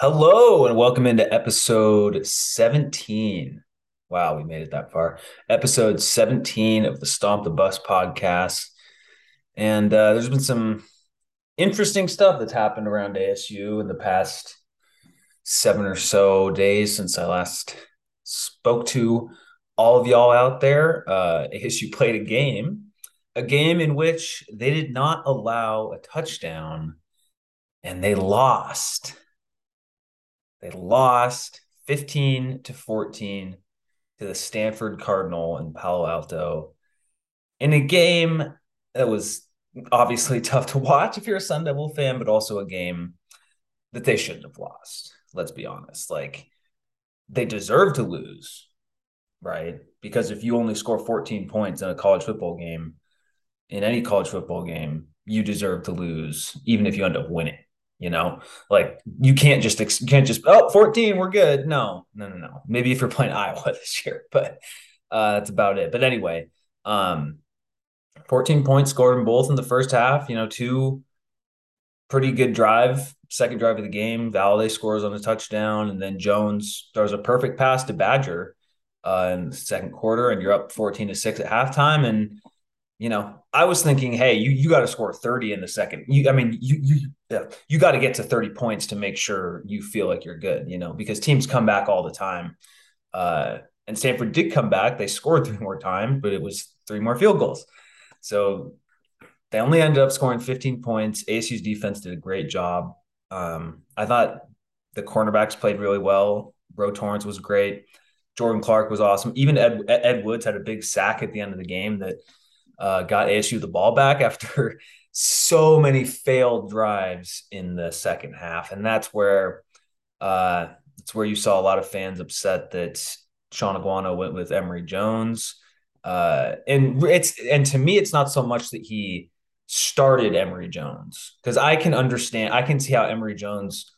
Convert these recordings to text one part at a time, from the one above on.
Hello and welcome into episode 17. Wow, we made it that far. Episode 17 of the Stomp the Bus podcast. And uh, there's been some interesting stuff that's happened around ASU in the past seven or so days since I last spoke to all of y'all out there. Uh, ASU played a game, a game in which they did not allow a touchdown and they lost. They lost 15 to 14 to the Stanford Cardinal in Palo Alto in a game that was obviously tough to watch if you're a Sun Devil fan, but also a game that they shouldn't have lost. Let's be honest. Like they deserve to lose, right? Because if you only score 14 points in a college football game, in any college football game, you deserve to lose, even if you end up winning. You know, like you can't just you can't just oh 14 we're good. No, no, no, no. Maybe if you're playing Iowa this year, but uh, that's about it. But anyway, um, 14 points scored in both in the first half. You know, two pretty good drive, second drive of the game. Valladay scores on a touchdown, and then Jones throws a perfect pass to Badger uh, in the second quarter, and you're up 14 to six at halftime. And you know, I was thinking, hey, you you got to score 30 in the second. You, I mean, you you you got to get to 30 points to make sure you feel like you're good, you know, because teams come back all the time. Uh, and Stanford did come back. They scored three more times, but it was three more field goals. So they only ended up scoring 15 points. ASU's defense did a great job. Um, I thought the cornerbacks played really well. Ro Torrence was great. Jordan Clark was awesome. Even Ed, Ed Woods had a big sack at the end of the game that uh, got ASU the ball back after so many failed drives in the second half, and that's where uh, it's where you saw a lot of fans upset that Shaun Aguano went with Emory Jones. Uh, and it's and to me, it's not so much that he started Emory Jones because I can understand, I can see how Emory Jones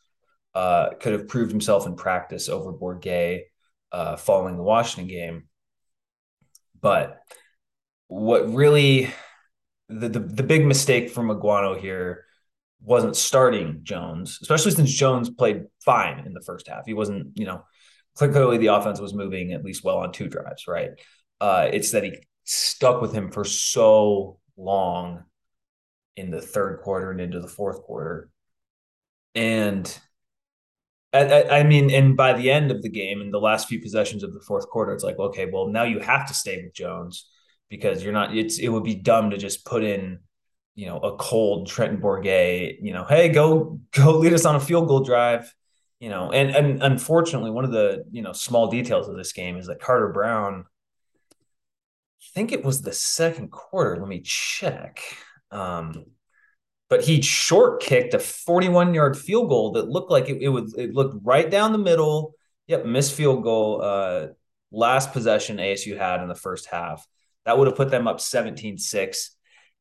uh, could have proved himself in practice over Bourguet uh, following the Washington game, but what really the, the, the big mistake from Aguano here wasn't starting Jones, especially since Jones played fine in the first half. He wasn't, you know, clearly the offense was moving at least well on two drives, right? Uh, it's that he stuck with him for so long in the third quarter and into the fourth quarter. And I, I, mean, and by the end of the game, in the last few possessions of the fourth quarter, it's like, okay, well, now you have to stay with Jones because you're not it's it would be dumb to just put in you know a cold Trenton Bourguet, you know hey go go lead us on a field goal drive you know and and unfortunately one of the you know small details of this game is that Carter Brown I think it was the second quarter let me check um but he short kicked a 41 yard field goal that looked like it, it would it looked right down the middle. Yep missed field goal uh last possession ASU had in the first half that would have put them up 17 6.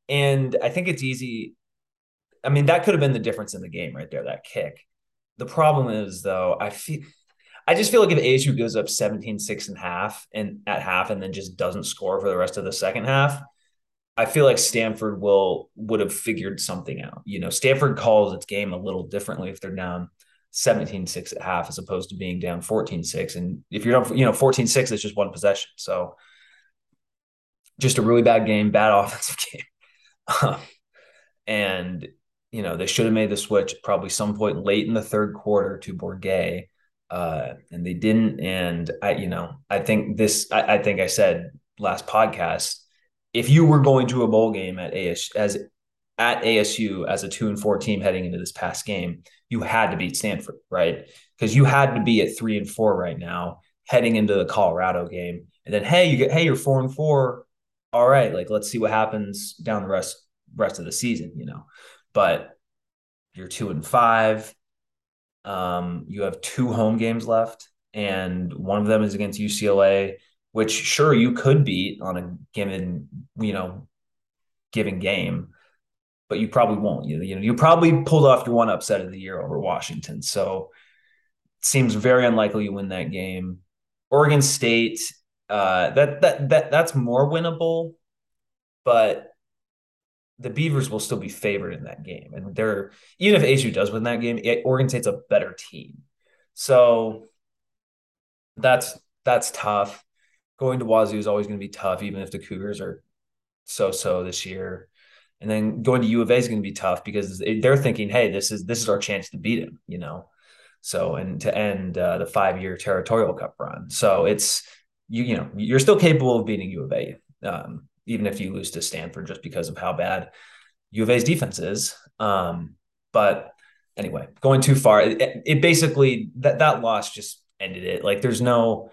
And I think it's easy. I mean, that could have been the difference in the game right there, that kick. The problem is, though, I feel. I just feel like if ASU goes up 17 6 and half and at half and then just doesn't score for the rest of the second half, I feel like Stanford will would have figured something out. You know, Stanford calls its game a little differently if they're down 17 6 at half as opposed to being down 14 6. And if you're down, you know, 14 6, it's just one possession. So just a really bad game, bad offensive game. Um, and, you know, they should have made the switch probably some point late in the third quarter to Bourguet. Uh, and they didn't. And I, you know, I think this, I, I, think I said last podcast, if you were going to a bowl game at AS as at ASU as a two and four team heading into this past game, you had to beat Stanford, right? Because you had to be at three and four right now heading into the Colorado game. And then, hey, you get, hey, you're four and four all right, like let's see what happens down the rest rest of the season, you know. But you're two and five. Um, you have two home games left, and one of them is against UCLA, which sure you could beat on a given, you know, given game, but you probably won't. You, you know, you probably pulled off your one upset of the year over Washington. So it seems very unlikely you win that game. Oregon State uh, that that that that's more winnable, but the Beavers will still be favored in that game, and they're even if ASU does win that game, Oregon State's a better team. So that's that's tough. Going to Wazoo is always going to be tough, even if the Cougars are so-so this year. And then going to U of A is going to be tough because they're thinking, "Hey, this is this is our chance to beat him," you know. So and to end uh, the five-year territorial cup run. So it's you you know you're still capable of beating U of A, um, even if you lose to Stanford just because of how bad U of A's defense is. Um, but anyway, going too far, it, it basically that that loss just ended it. Like there's no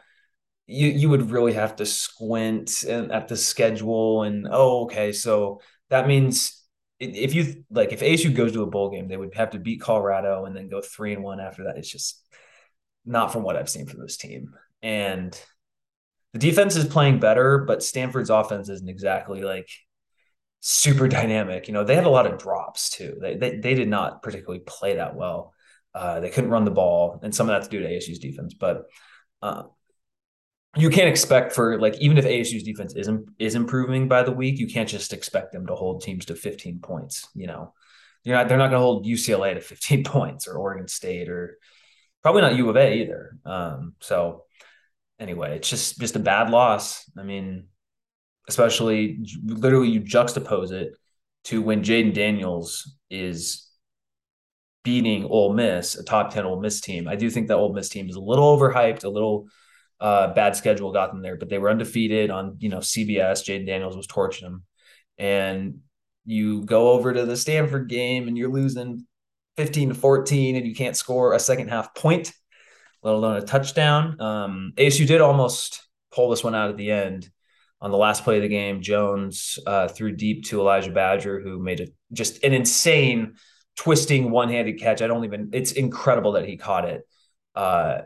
you you would really have to squint at the schedule and oh okay so that means if you like if ASU goes to a bowl game, they would have to beat Colorado and then go three and one after that. It's just not from what I've seen from this team. And the defense is playing better, but Stanford's offense isn't exactly like super dynamic. You know, they had a lot of drops too. They they, they did not particularly play that well. Uh, they couldn't run the ball, and some of that's due to ASU's defense. But uh, you can't expect for like even if ASU's defense is is improving by the week, you can't just expect them to hold teams to 15 points. You know, you're not they're not going to hold UCLA to 15 points or Oregon State or probably not U of A either. Um, so anyway, it's just just a bad loss. I mean, especially literally you juxtapose it to when Jayden Daniels is beating Ole Miss, a top 10 Ole Miss team. I do think that Ole Miss team is a little overhyped, a little uh, bad schedule got them there, but they were undefeated on you know CBS. Jayden Daniels was torching them, and you go over to the Stanford game and you're losing 15 to 14, and you can't score a second half point, let alone a touchdown. Um, ASU did almost pull this one out at the end. On the last play of the game, Jones uh, threw deep to Elijah Badger, who made a just an insane twisting one-handed catch. I don't even. It's incredible that he caught it. Uh,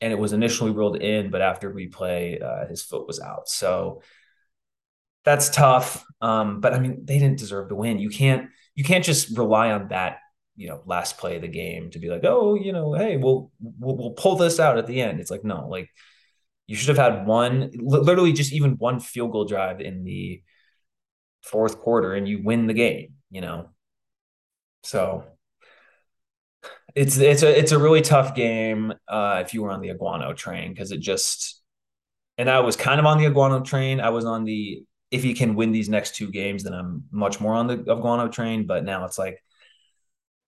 and it was initially ruled in, but after replay, uh, his foot was out. So that's tough. Um, but I mean, they didn't deserve to win. You can't you can't just rely on that you know last play of the game to be like, oh, you know, hey, we'll we'll, we'll pull this out at the end. It's like no, like you should have had one, literally just even one field goal drive in the fourth quarter, and you win the game. You know, so it's it's a it's a really tough game uh, if you were on the Aguano train because it just and I was kind of on the Aguano train. I was on the if you can win these next two games, then I'm much more on the Aguano train. But now it's like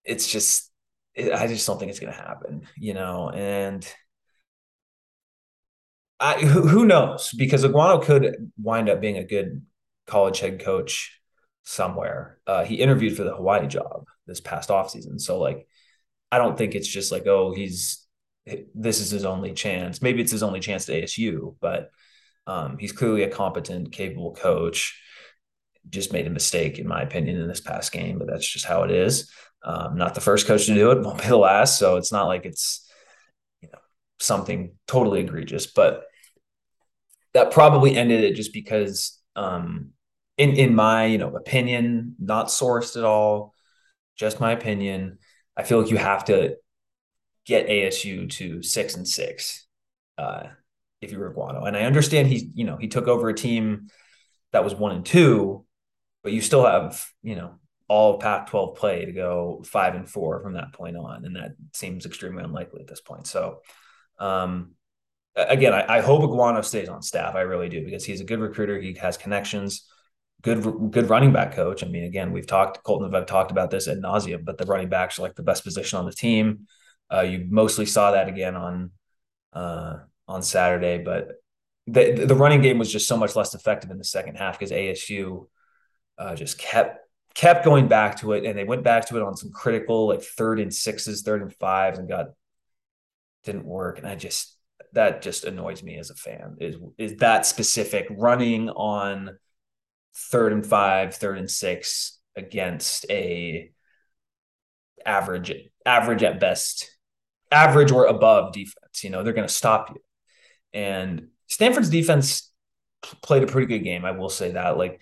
it's just it, I just don't think it's gonna happen, you know. And I who, who knows because Aguano could wind up being a good college head coach somewhere. Uh, he interviewed for the Hawaii job this past offseason. So like I don't think it's just like, oh, he's this is his only chance. Maybe it's his only chance to ASU, but um, he's clearly a competent, capable coach. Just made a mistake, in my opinion, in this past game, but that's just how it is. Um, not the first coach to do it, won't be the last. So it's not like it's you know something totally egregious, but that probably ended it just because, um, in in my you know opinion, not sourced at all, just my opinion I feel like you have to get ASU to six and six uh, if you were Guano. And I understand he's, you know, he took over a team that was one and two, but you still have, you know, all Pac 12 play to go five and four from that point on. And that seems extremely unlikely at this point. So, um, again, I, I hope Aguano stays on staff. I really do because he's a good recruiter. He has connections good good running back coach. I mean, again, we've talked Colton and I've talked about this at nauseum, but the running backs are like the best position on the team. Uh, you mostly saw that again on uh, on Saturday, but the the running game was just so much less effective in the second half because ASU uh, just kept kept going back to it, and they went back to it on some critical like third and sixes, third and fives, and got didn't work. And I just that just annoys me as a fan is is that specific running on third and five, third and six against a average, average at best, average or above defense. You know, they're going to stop you. And Stanford's defense played a pretty good game. I will say that. Like,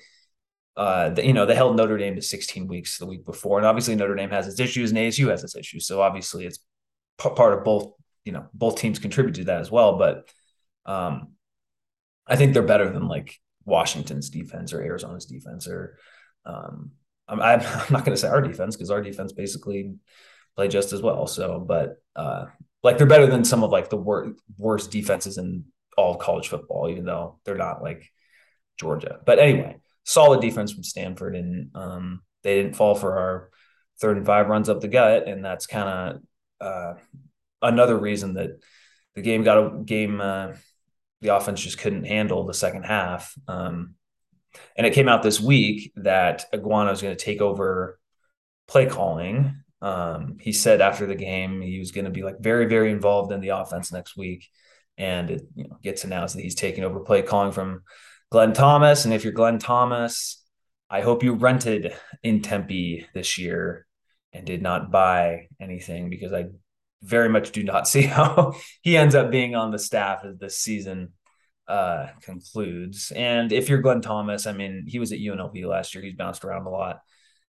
uh, you know, they held Notre Dame to 16 weeks the week before, and obviously Notre Dame has its issues, and ASU has its issues. So obviously, it's p- part of both. You know, both teams contribute to that as well. But um, I think they're better than like Washington's defense or Arizona's defense or um, I'm, I'm not going to say our defense because our defense basically played just as well. So, but uh, like they're better than some of like the wor- worst defenses in all college football, even though they're not like Georgia. But anyway, solid defense from Stanford, and um, they didn't fall for our third and five runs up the gut, and that's kind of uh, another reason that the game got a game. Uh, the offense just couldn't handle the second half. Um, and it came out this week that Aguano is going to take over play calling. Um, he said after the game he was going to be like very, very involved in the offense next week, and it you know, gets announced that he's taking over play calling from Glenn Thomas. And if you're Glenn Thomas, I hope you rented in Tempe this year and did not buy anything because I very much do not see how he ends up being on the staff as this season uh, concludes. And if you're Glenn Thomas, I mean, he was at UNLV last year. He's bounced around a lot.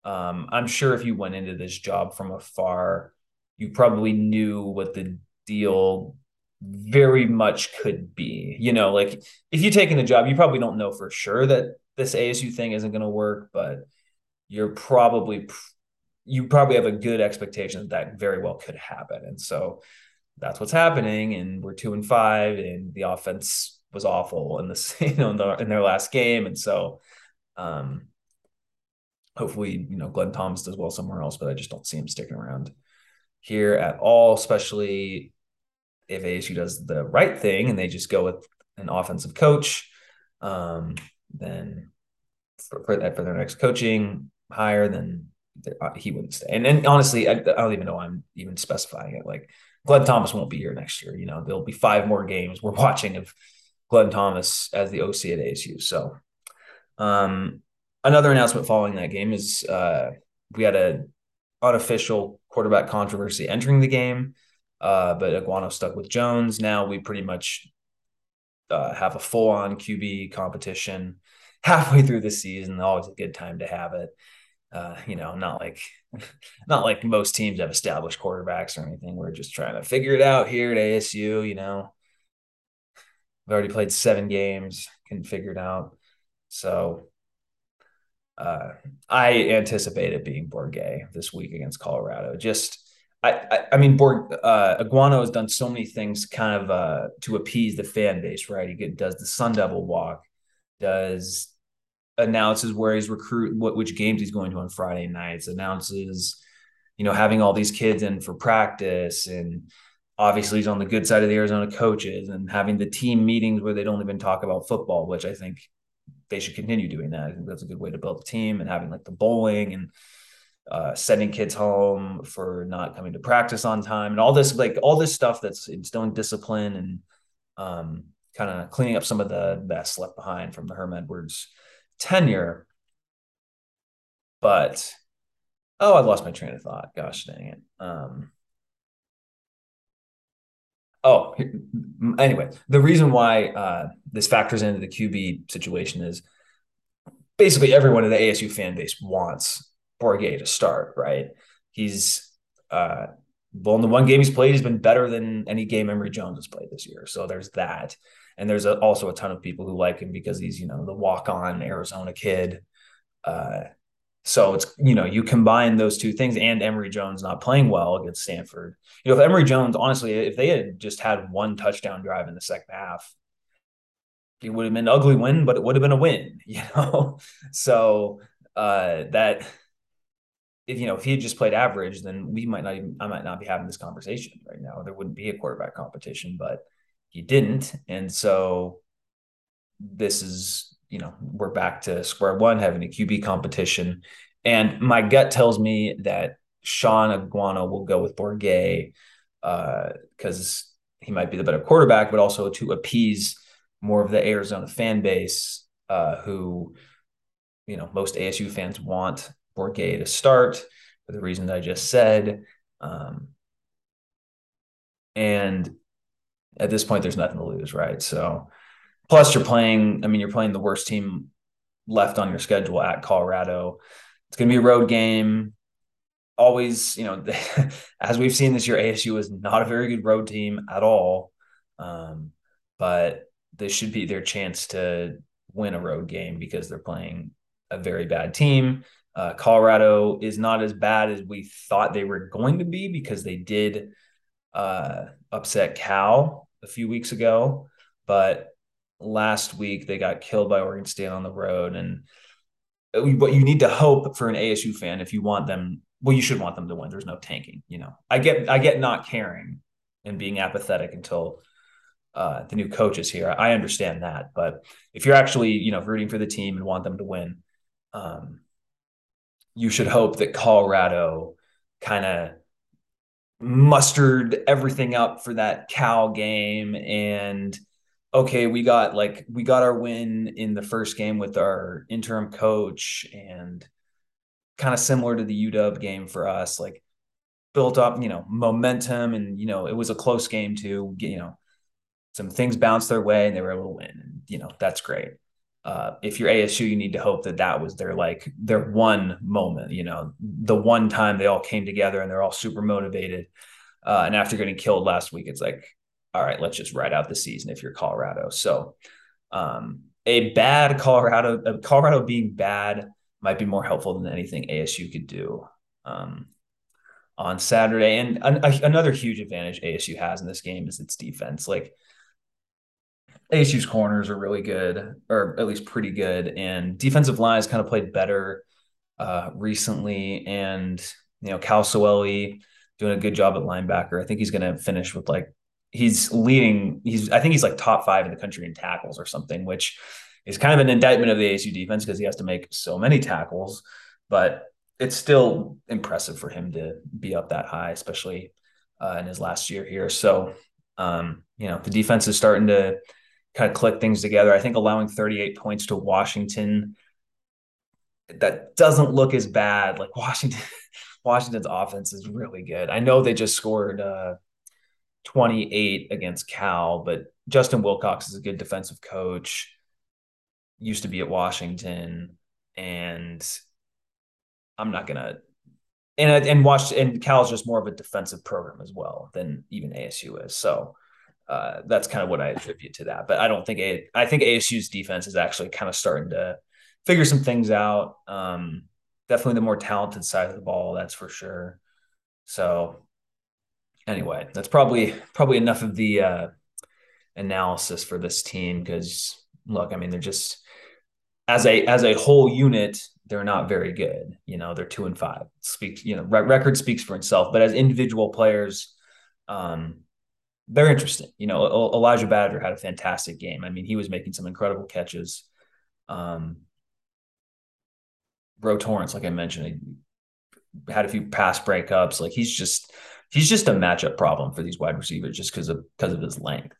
Um, I'm sure if you went into this job from afar, you probably knew what the deal very much could be. You know, like if you take in the job, you probably don't know for sure that this ASU thing isn't going to work, but you're probably you probably have a good expectation that that very well could happen. And so that's what's happening. And we're two and five, and the offense was awful in this, you know, in, the, in their last game. And so, um, hopefully, you know, Glenn Thomas does well somewhere else, but I just don't see him sticking around here at all, especially if ASU does the right thing and they just go with an offensive coach, um, then for, for, for their next coaching hire, then uh, he wouldn't stay. And, and honestly, I, I, don't even know I'm even specifying it. Like Glenn Thomas won't be here next year. You know, there'll be five more games we're watching of Glenn Thomas as the OC at ASU. So, um, another announcement following that game is uh, we had a unofficial quarterback controversy entering the game, uh, but Aguano stuck with Jones. Now we pretty much uh, have a full on QB competition halfway through the season. Always a good time to have it. Uh, you know, not like not like most teams have established quarterbacks or anything. We're just trying to figure it out here at ASU. You know, we've already played seven games, can figure it out. So uh, I anticipate it being Bourguet this week against Colorado. Just I, I, I mean, Borg, uh, Aguano has done so many things kind of uh, to appease the fan base, right? He get, does the Sun Devil walk, does announces where he's recruit what which games he's going to on Friday nights, announces, you know, having all these kids in for practice and obviously he's on the good side of the Arizona coaches and having the team meetings where they don't even talk about football, which I think they should continue doing that. I think that's a good way to build a team and having like the bowling and uh, sending kids home for not coming to practice on time and all this like all this stuff that's instilling discipline and um, kind of cleaning up some of the mess left behind from the Herm Edwards tenure. But oh, I lost my train of thought. Gosh dang it. Um, oh, anyway, the reason why uh, this factors into the QB situation is basically everyone in the ASU fan base wants Bourguet to start, right? He's uh, well, in the one game he's played, he's been better than any game Emory Jones has played this year. So there's that. And there's a, also a ton of people who like him because he's, you know, the walk on Arizona kid. Uh, so it's, you know, you combine those two things and Emory Jones not playing well against Stanford. You know, if Emory Jones, honestly, if they had just had one touchdown drive in the second half, it would have been an ugly win, but it would have been a win, you know? so uh, that, if you know if he had just played average, then we might not even I might not be having this conversation right now. There wouldn't be a quarterback competition, but he didn't. And so this is, you know, we're back to square one, having a QB competition. And my gut tells me that Shaun Aguano will go with Bourguet because uh, he might be the better quarterback, but also to appease more of the Arizona fan base uh, who, you know, most ASU fans want Bourguet to start for the reasons I just said. Um, and at this point, there's nothing to lose, right? So, plus you're playing. I mean, you're playing the worst team left on your schedule at Colorado. It's going to be a road game. Always, you know, as we've seen this year, ASU is not a very good road team at all. Um, but this should be their chance to win a road game because they're playing a very bad team. Uh, Colorado is not as bad as we thought they were going to be because they did uh, upset Cal a few weeks ago, but last week they got killed by Oregon State on the road. And what you need to hope for an ASU fan, if you want them, well, you should want them to win. There's no tanking. You know, I get I get not caring and being apathetic until uh, the new coach is here. I understand that, but if you're actually you know rooting for the team and want them to win, um, you should hope that Colorado kind of mustered everything up for that Cal game and okay, we got like we got our win in the first game with our interim coach and kind of similar to the UW game for us, like built up, you know, momentum and you know, it was a close game too. You know, some things bounced their way and they were able to win. And, you know, that's great. Uh, if you're ASU, you need to hope that that was their like their one moment, you know, the one time they all came together and they're all super motivated. Uh, and after getting killed last week, it's like, all right, let's just ride out the season if you're Colorado. So, um, a bad Colorado, uh, Colorado being bad might be more helpful than anything ASU could do um, on Saturday. And an, a, another huge advantage ASU has in this game is its defense. Like ASU's corners are really good, or at least pretty good, and defensive line has kind of played better uh, recently. And you know, Kyle Soelle doing a good job at linebacker. I think he's going to finish with like he's leading. He's I think he's like top five in the country in tackles or something, which is kind of an indictment of the ASU defense because he has to make so many tackles. But it's still impressive for him to be up that high, especially uh, in his last year here. So, um, you know, the defense is starting to kind of click things together. I think allowing 38 points to Washington that doesn't look as bad. Like Washington, Washington's offense is really good. I know they just scored uh, 28 against Cal, but Justin Wilcox is a good defensive coach. Used to be at Washington, and I'm not gonna. And and watch and Cal is just more of a defensive program as well than even ASU is. So uh, that's kind of what I attribute to that. But I don't think I think ASU's defense is actually kind of starting to figure some things out. Um, definitely the more talented side of the ball, that's for sure. So anyway, that's probably probably enough of the uh, analysis for this team because look, I mean, they're just as a as a whole unit, they're not very good. You know, they're two and five. Speak you know, record speaks for itself. But as individual players, um, they're interesting. You know, Elijah Badger had a fantastic game. I mean, he was making some incredible catches. Um, Ro Torrence, like I mentioned, had a few pass breakups. Like he's just he's just a matchup problem for these wide receivers just because of because of his length.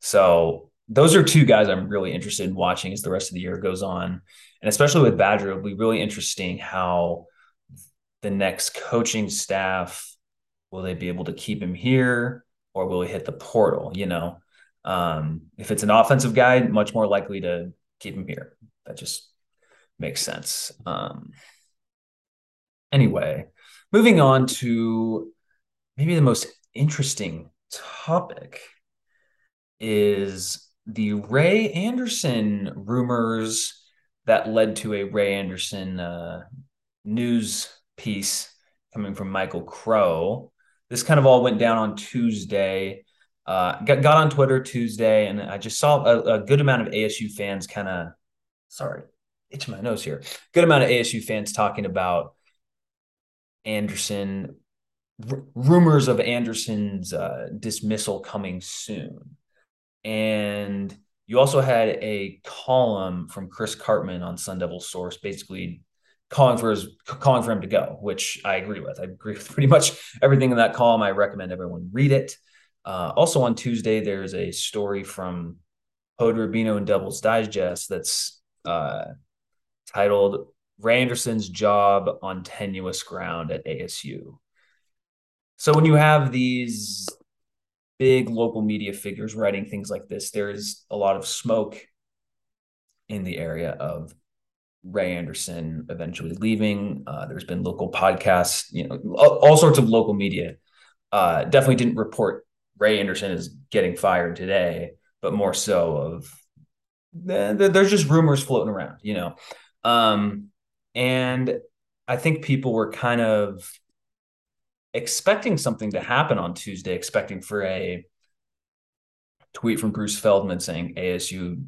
So those are two guys I'm really interested in watching as the rest of the year goes on, and especially with Badger, it'll be really interesting how the next coaching staff will they be able to keep him here or will he hit the portal? You know, um, if it's an offensive guy, much more likely to keep him here. That just makes sense. Um, anyway, moving on to maybe the most interesting topic is the Ray Anderson rumors that led to a Ray Anderson uh, news piece coming from Michael Crow this kind of all went down on Tuesday. Uh, got, got on Twitter Tuesday, and I just saw a, a good amount of ASU fans kind of, sorry, itching my nose here. Good amount of ASU fans talking about Anderson, r- rumors of Anderson's uh, dismissal coming soon. And you also had a column from Chris Karpman on Sun Devil Source, basically calling for his calling for him to go, which I agree with. I agree with pretty much everything in that column. I recommend everyone read it. Uh, also on Tuesday, there's a story from Hod Rabino and Devil's Digest that's uh, titled "Ray Anderson's Job on Tenuous Ground at ASU." So when you have these big local media figures writing things like this, there's a lot of smoke in the area of Ray Anderson eventually leaving. Uh, there's been local podcasts, you know, all, all sorts of local media. Uh, definitely didn't report Ray Anderson is getting fired today, but more so of there's just rumors floating around, you know. Um, and I think people were kind of expecting something to happen on Tuesday, expecting for a tweet from Bruce Feldman saying ASU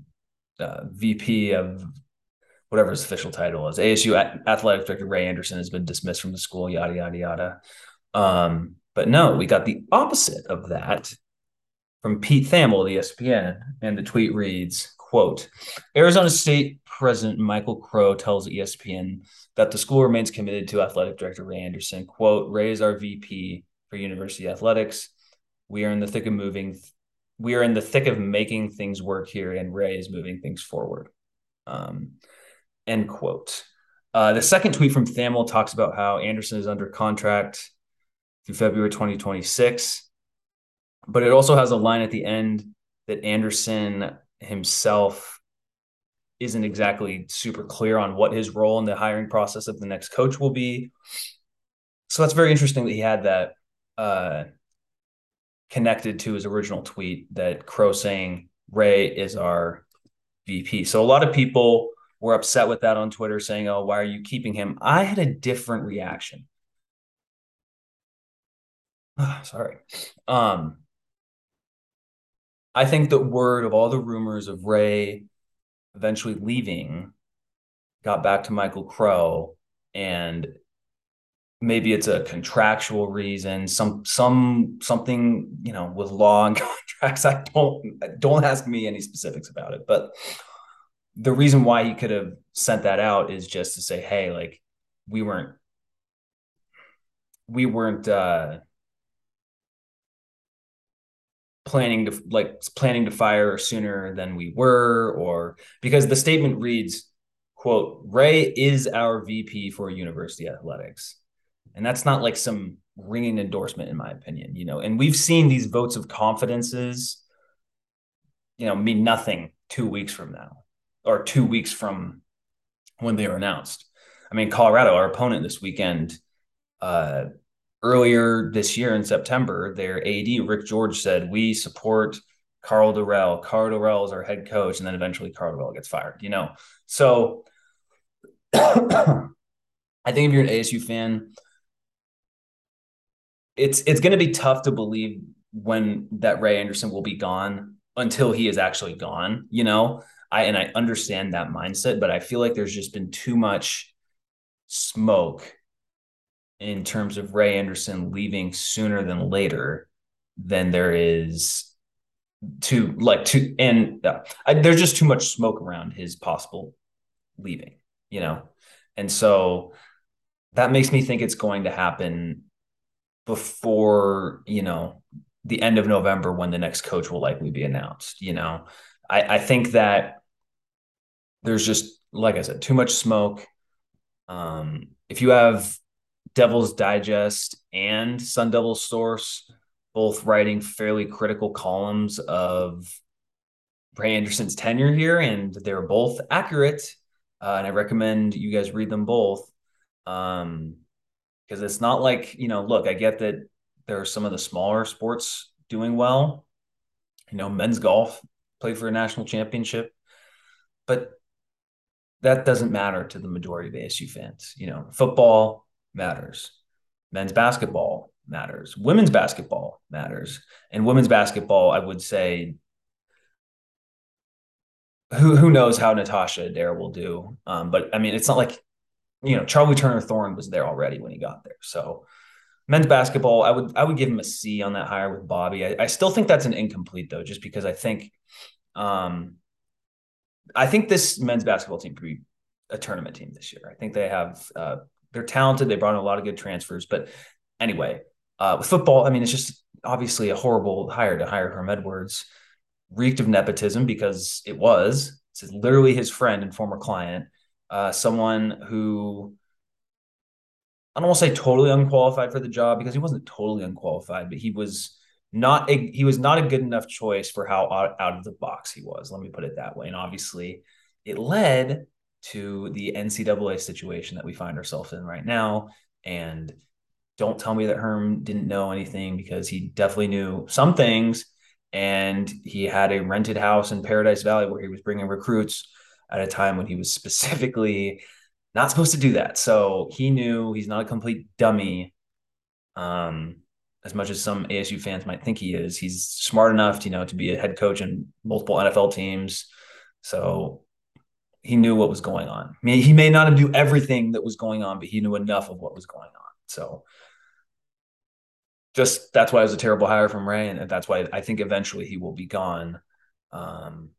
uh, VP of whatever his official title is, ASU athletic director Ray Anderson has been dismissed from the school, yada yada yada. Um, but no, we got the opposite of that from Pete Thamel, the ESPN, and the tweet reads, quote, Arizona State President Michael Crow tells ESPN that the school remains committed to athletic director Ray Anderson. Quote, Ray is our VP for university athletics. We are in the thick of moving, we are in the thick of making things work here, and Ray is moving things forward. Um, end quote. Uh, the second tweet from Thamel talks about how Anderson is under contract through February 2026. But it also has a line at the end that Anderson himself isn't exactly super clear on what his role in the hiring process of the next coach will be. So that's very interesting that he had that uh, connected to his original tweet that Crow saying Ray is our VP. So a lot of people were upset with that on Twitter saying, oh, why are you keeping him? I had a different reaction. Sorry. Um, I think the word of all the rumors of Ray eventually leaving got back to Michael Crow and maybe it's a contractual reason some some something you know with law and contracts i don't don't ask me any specifics about it but the reason why he could have sent that out is just to say hey like we weren't we weren't uh planning to like planning to fire sooner than we were or because the statement reads quote ray is our vp for university athletics. And that's not like some ringing endorsement in my opinion you know and we've seen these votes of confidences you know mean nothing two weeks from now or two weeks from when they were announced i mean colorado our opponent this weekend uh earlier this year in September, their AD Rick George said, "We support Karl Dorrell. Karl Dorrell is our head coach," and then eventually Karl Dorrell gets fired. You know, so I think if you're an ASU fan, it's it's going to be tough to believe when that Ray Anderson will be gone until he is actually gone. You know, I and I understand that mindset, but I feel like there's just been too much smoke in terms of Ray Anderson leaving sooner than later than there is to like to and uh, I, there's just too much smoke around his possible leaving, you know, and so that makes me think it's going to happen before you know the end of November when the next coach will likely be announced. You know, I, I think that there's just like I said, too much smoke. Um, if you have Devil's Digest and Sun Devil Source, both writing fairly critical columns of Ray Anderson's tenure here, and they're both accurate. Uh, and I recommend you guys read them both. Um, because it's not like, you know, look, I get that there are some of the smaller sports doing well. You know, men's golf played for a national championship, but that doesn't matter to the majority of ASU fans. You know, football, matters. Men's basketball matters. Women's basketball matters. And women's basketball, I would say, who who knows how Natasha Adair will do. Um, but I mean, it's not like you know Charli Turner Thorne was there already when he got there. So men's basketball, I would I would give him a C on that hire with Bobby. I, I still think that's an incomplete though, just because I think um, I think this men's basketball team could be a tournament team this year. I think they have uh, they're talented. They brought in a lot of good transfers. But anyway, uh, with football, I mean, it's just obviously a horrible hire to hire Herm Edwards. Reeked of nepotism because it was. It's literally his friend and former client, uh, someone who I don't want to say totally unqualified for the job because he wasn't totally unqualified, but he was not a, he was not a good enough choice for how out, out of the box he was. Let me put it that way. And obviously, it led to the NCAA situation that we find ourselves in right now. And don't tell me that Herm didn't know anything because he definitely knew some things. And he had a rented house in Paradise Valley where he was bringing recruits at a time when he was specifically not supposed to do that. So he knew he's not a complete dummy Um, as much as some ASU fans might think he is, he's smart enough, to, you know, to be a head coach in multiple NFL teams. So he knew what was going on. I mean, he may not have knew everything that was going on, but he knew enough of what was going on. So just that's why it was a terrible hire from Ray, and that's why I think eventually he will be gone. Um,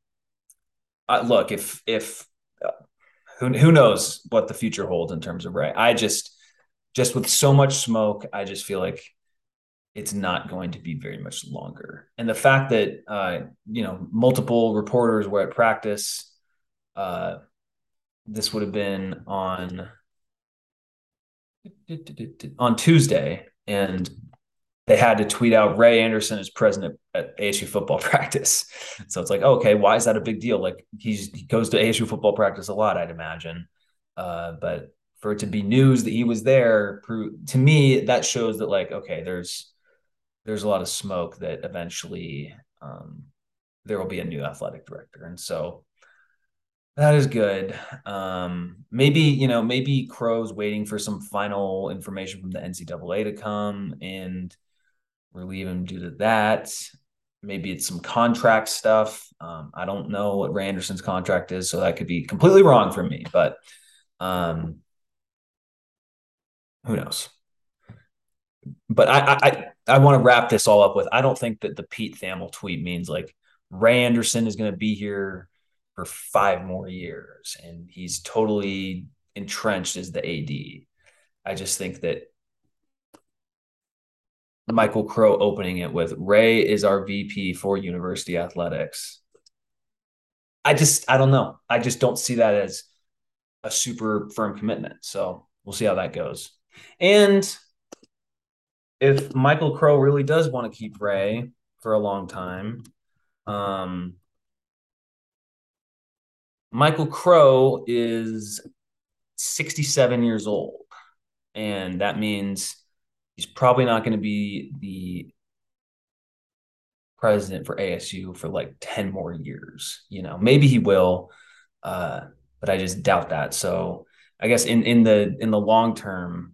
I, look, if if uh, who who knows what the future holds in terms of Ray? I just just with so much smoke, I just feel like it's not going to be very much longer. And the fact that uh, you know multiple reporters were at practice, uh, this would have been on on Tuesday, and they had to tweet out Ray Anderson is present at, ASU football practice. So it's like, okay, why is that a big deal? Like he's he goes to ASU football practice a lot, I'd imagine. Uh, but for it to be news that he was there, to me, that shows that like, okay, there's there's a lot of smoke that eventually um, there will be a new athletic director, and so that is good. Um, maybe you know, maybe Crow's waiting for some final information from the NCAA to come and relieve him due to that. Maybe it's some contract stuff. Um, I don't know what Ray Anderson's contract is, so that could be completely wrong for me. But um, who knows? But I I I want to wrap this all up with I don't think that the Pete Thamel tweet means like Ray Anderson is going to be here for five more years and he's totally entrenched as the AD. I just think that Michael Crow opening it with Ray is our VP for University Athletics. I just I don't know. I just don't see that as a super firm commitment. So we'll see how that goes. And if Michael Crow really does want to keep Ray for a long time, um, Michael Crow is 67 years old. And that means he's probably not going to be the president for ASU for like 10 more years. You know, maybe he will, uh, but I just doubt that. So I guess in, in the in the long term,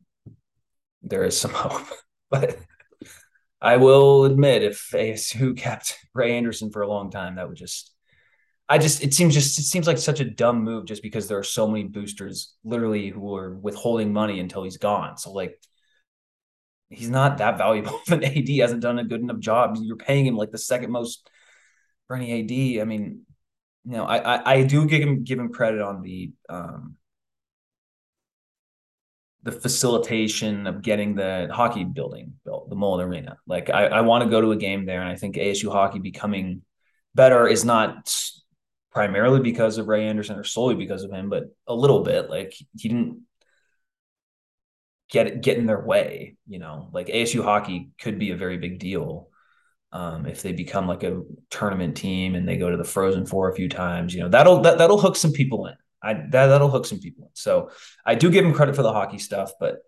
there is some hope. But I will admit if ASU kept Ray Anderson for a long time, that would just I just it seems just it seems like such a dumb move just because there are so many boosters literally who are withholding money until he's gone. So like he's not that valuable if an AD hasn't done a good enough job. You're paying him like the second most for any AD. I mean, you know, I I, I do give him give him credit on the um the facilitation of getting the hockey building built, the Mullett Arena. Like I, I want to go to a game there, and I think ASU hockey becoming better is not primarily because of Ray Anderson or solely because of him, but a little bit. Like he didn't get get in their way. You know, like ASU hockey could be a very big deal um, if they become like a tournament team and they go to the Frozen Four a few times. You know, that'll that, that'll hook some people in. I that, that'll hook some people. So I do give him credit for the hockey stuff, but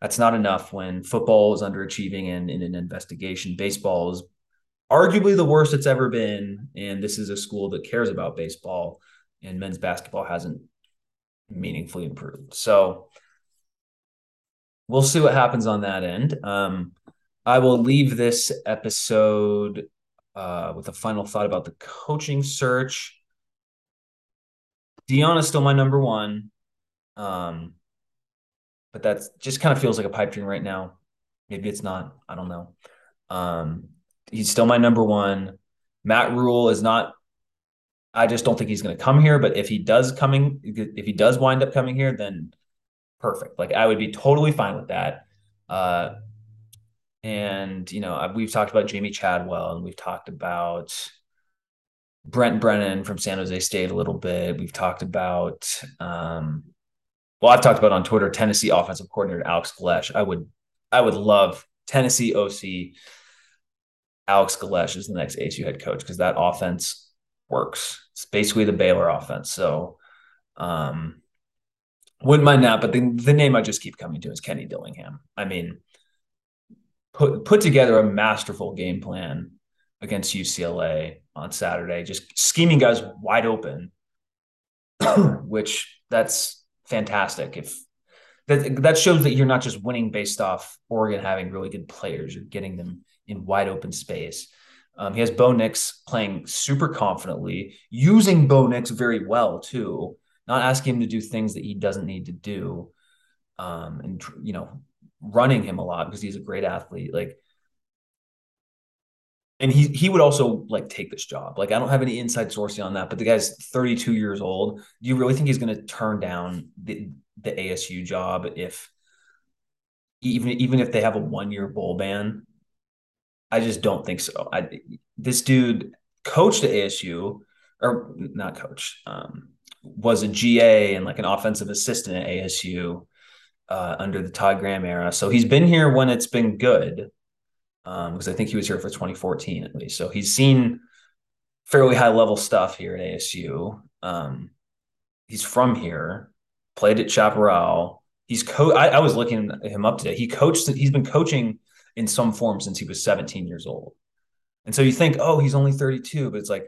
that's not enough when football is underachieving and in an investigation. Baseball is arguably the worst it's ever been, and this is a school that cares about baseball, and men's basketball hasn't meaningfully improved. So we'll see what happens on that end. Um, I will leave this episode uh, with a final thought about the coaching search. Deion is still my number one. Um, but that's just kind of feels like a pipe dream right now. Maybe it's not. I don't know. Um, he's still my number one. Matt Rhule is not. I just don't think he's going to come here. But if he does coming, if he does wind up coming here, then perfect. Like I would be totally fine with that. Uh, and you know, we've talked about Jamey Chadwell, and we've talked about Brent Brennan from San Jose State a little bit. We've talked about, um, well, I've talked about on Twitter Tennessee offensive coordinator Alex Golesh. I would, I would love Tennessee OC Alex Golesh is the next ASU head coach because that offense works. It's basically the Baylor offense. So, um, wouldn't mind that. But the, the name I just keep coming to is Kenny Dillingham. I mean, put put together a masterful game plan against UCLA on Saturday, just scheming guys wide open, which that's fantastic. If that that shows that you're not just winning based off Oregon having really good players. You're getting them in wide open space. Um, he has Bo Nix playing super confidently, using Bo Nix very well too, not asking him to do things that he doesn't need to do, um, and you know, running him a lot because he's a great athlete. Like, and he he would also like take this job. Like, I don't have any inside sourcing on that, but the guy's 32 years old. Do you really think he's going to turn down the the ASU job if even even if they have a one year bowl ban? I just don't think so. I this dude coached at ASU or not coach, um, was a GA and like an offensive assistant at ASU uh, under the Todd Graham era. So he's been here when it's been good. Because um, I think he was here for 2014 at least. So he's seen fairly high level stuff here at ASU. Um, he's from here, played at Chaparral. He's co. I, I was looking him up today. He coached. He's been coaching in some form since he was 17 years old. And so you think, oh, he's only 32, but it's like,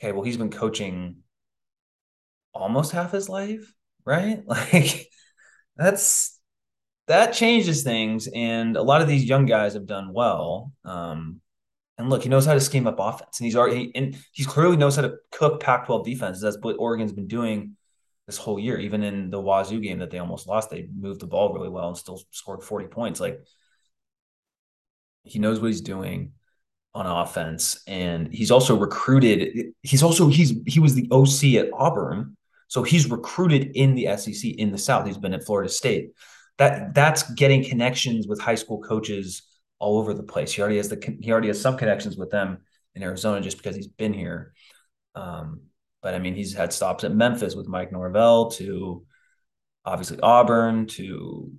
okay, well, he's been coaching almost half his life, right? Like that's that changes things. And a lot of these young guys have done well. Um, and look, he knows how to scheme up offense, and he's already and he's clearly knows how to cook Pac-12 defenses. That's what Oregon's been doing this whole year. Even in the Wazoo game that they almost lost, they moved the ball really well and still scored 40 points. Like he knows what he's doing on offense, and he's also recruited. He's also he's he was the OC at Auburn, so he's recruited in the SEC in the South. He's been at Florida State. That that's getting connections with high school coaches all over the place. He already has the he already has some connections with them in Arizona just because he's been here. Um, but I mean, he's had stops at Memphis with Mike Norvell to obviously Auburn to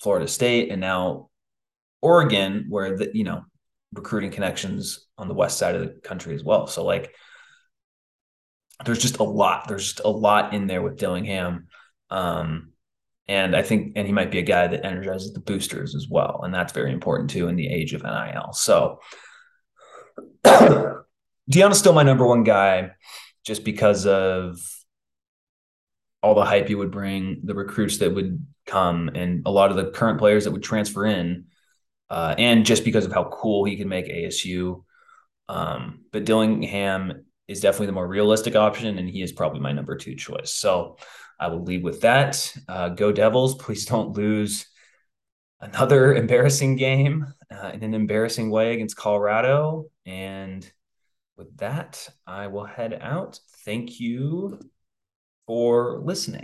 Florida State, and now Oregon, where the you know recruiting connections on the west side of the country as well. So like, there's just a lot. There's just a lot in there with Dillingham, um, and I think, and he might be a guy that energizes the boosters as well, and that's very important too in the age of NIL. So, Deion's still my number one guy, just because of all the hype he would bring, the recruits that would come, and a lot of the current players that would transfer in uh, and just because of how cool he can make ASU. Um, but Dillingham is definitely the more realistic option, and he is probably my number two choice. So I will leave with that. Uh, go Devils! Please don't lose another embarrassing game uh, in an embarrassing way against Colorado. And with that, I will head out. Thank you for listening.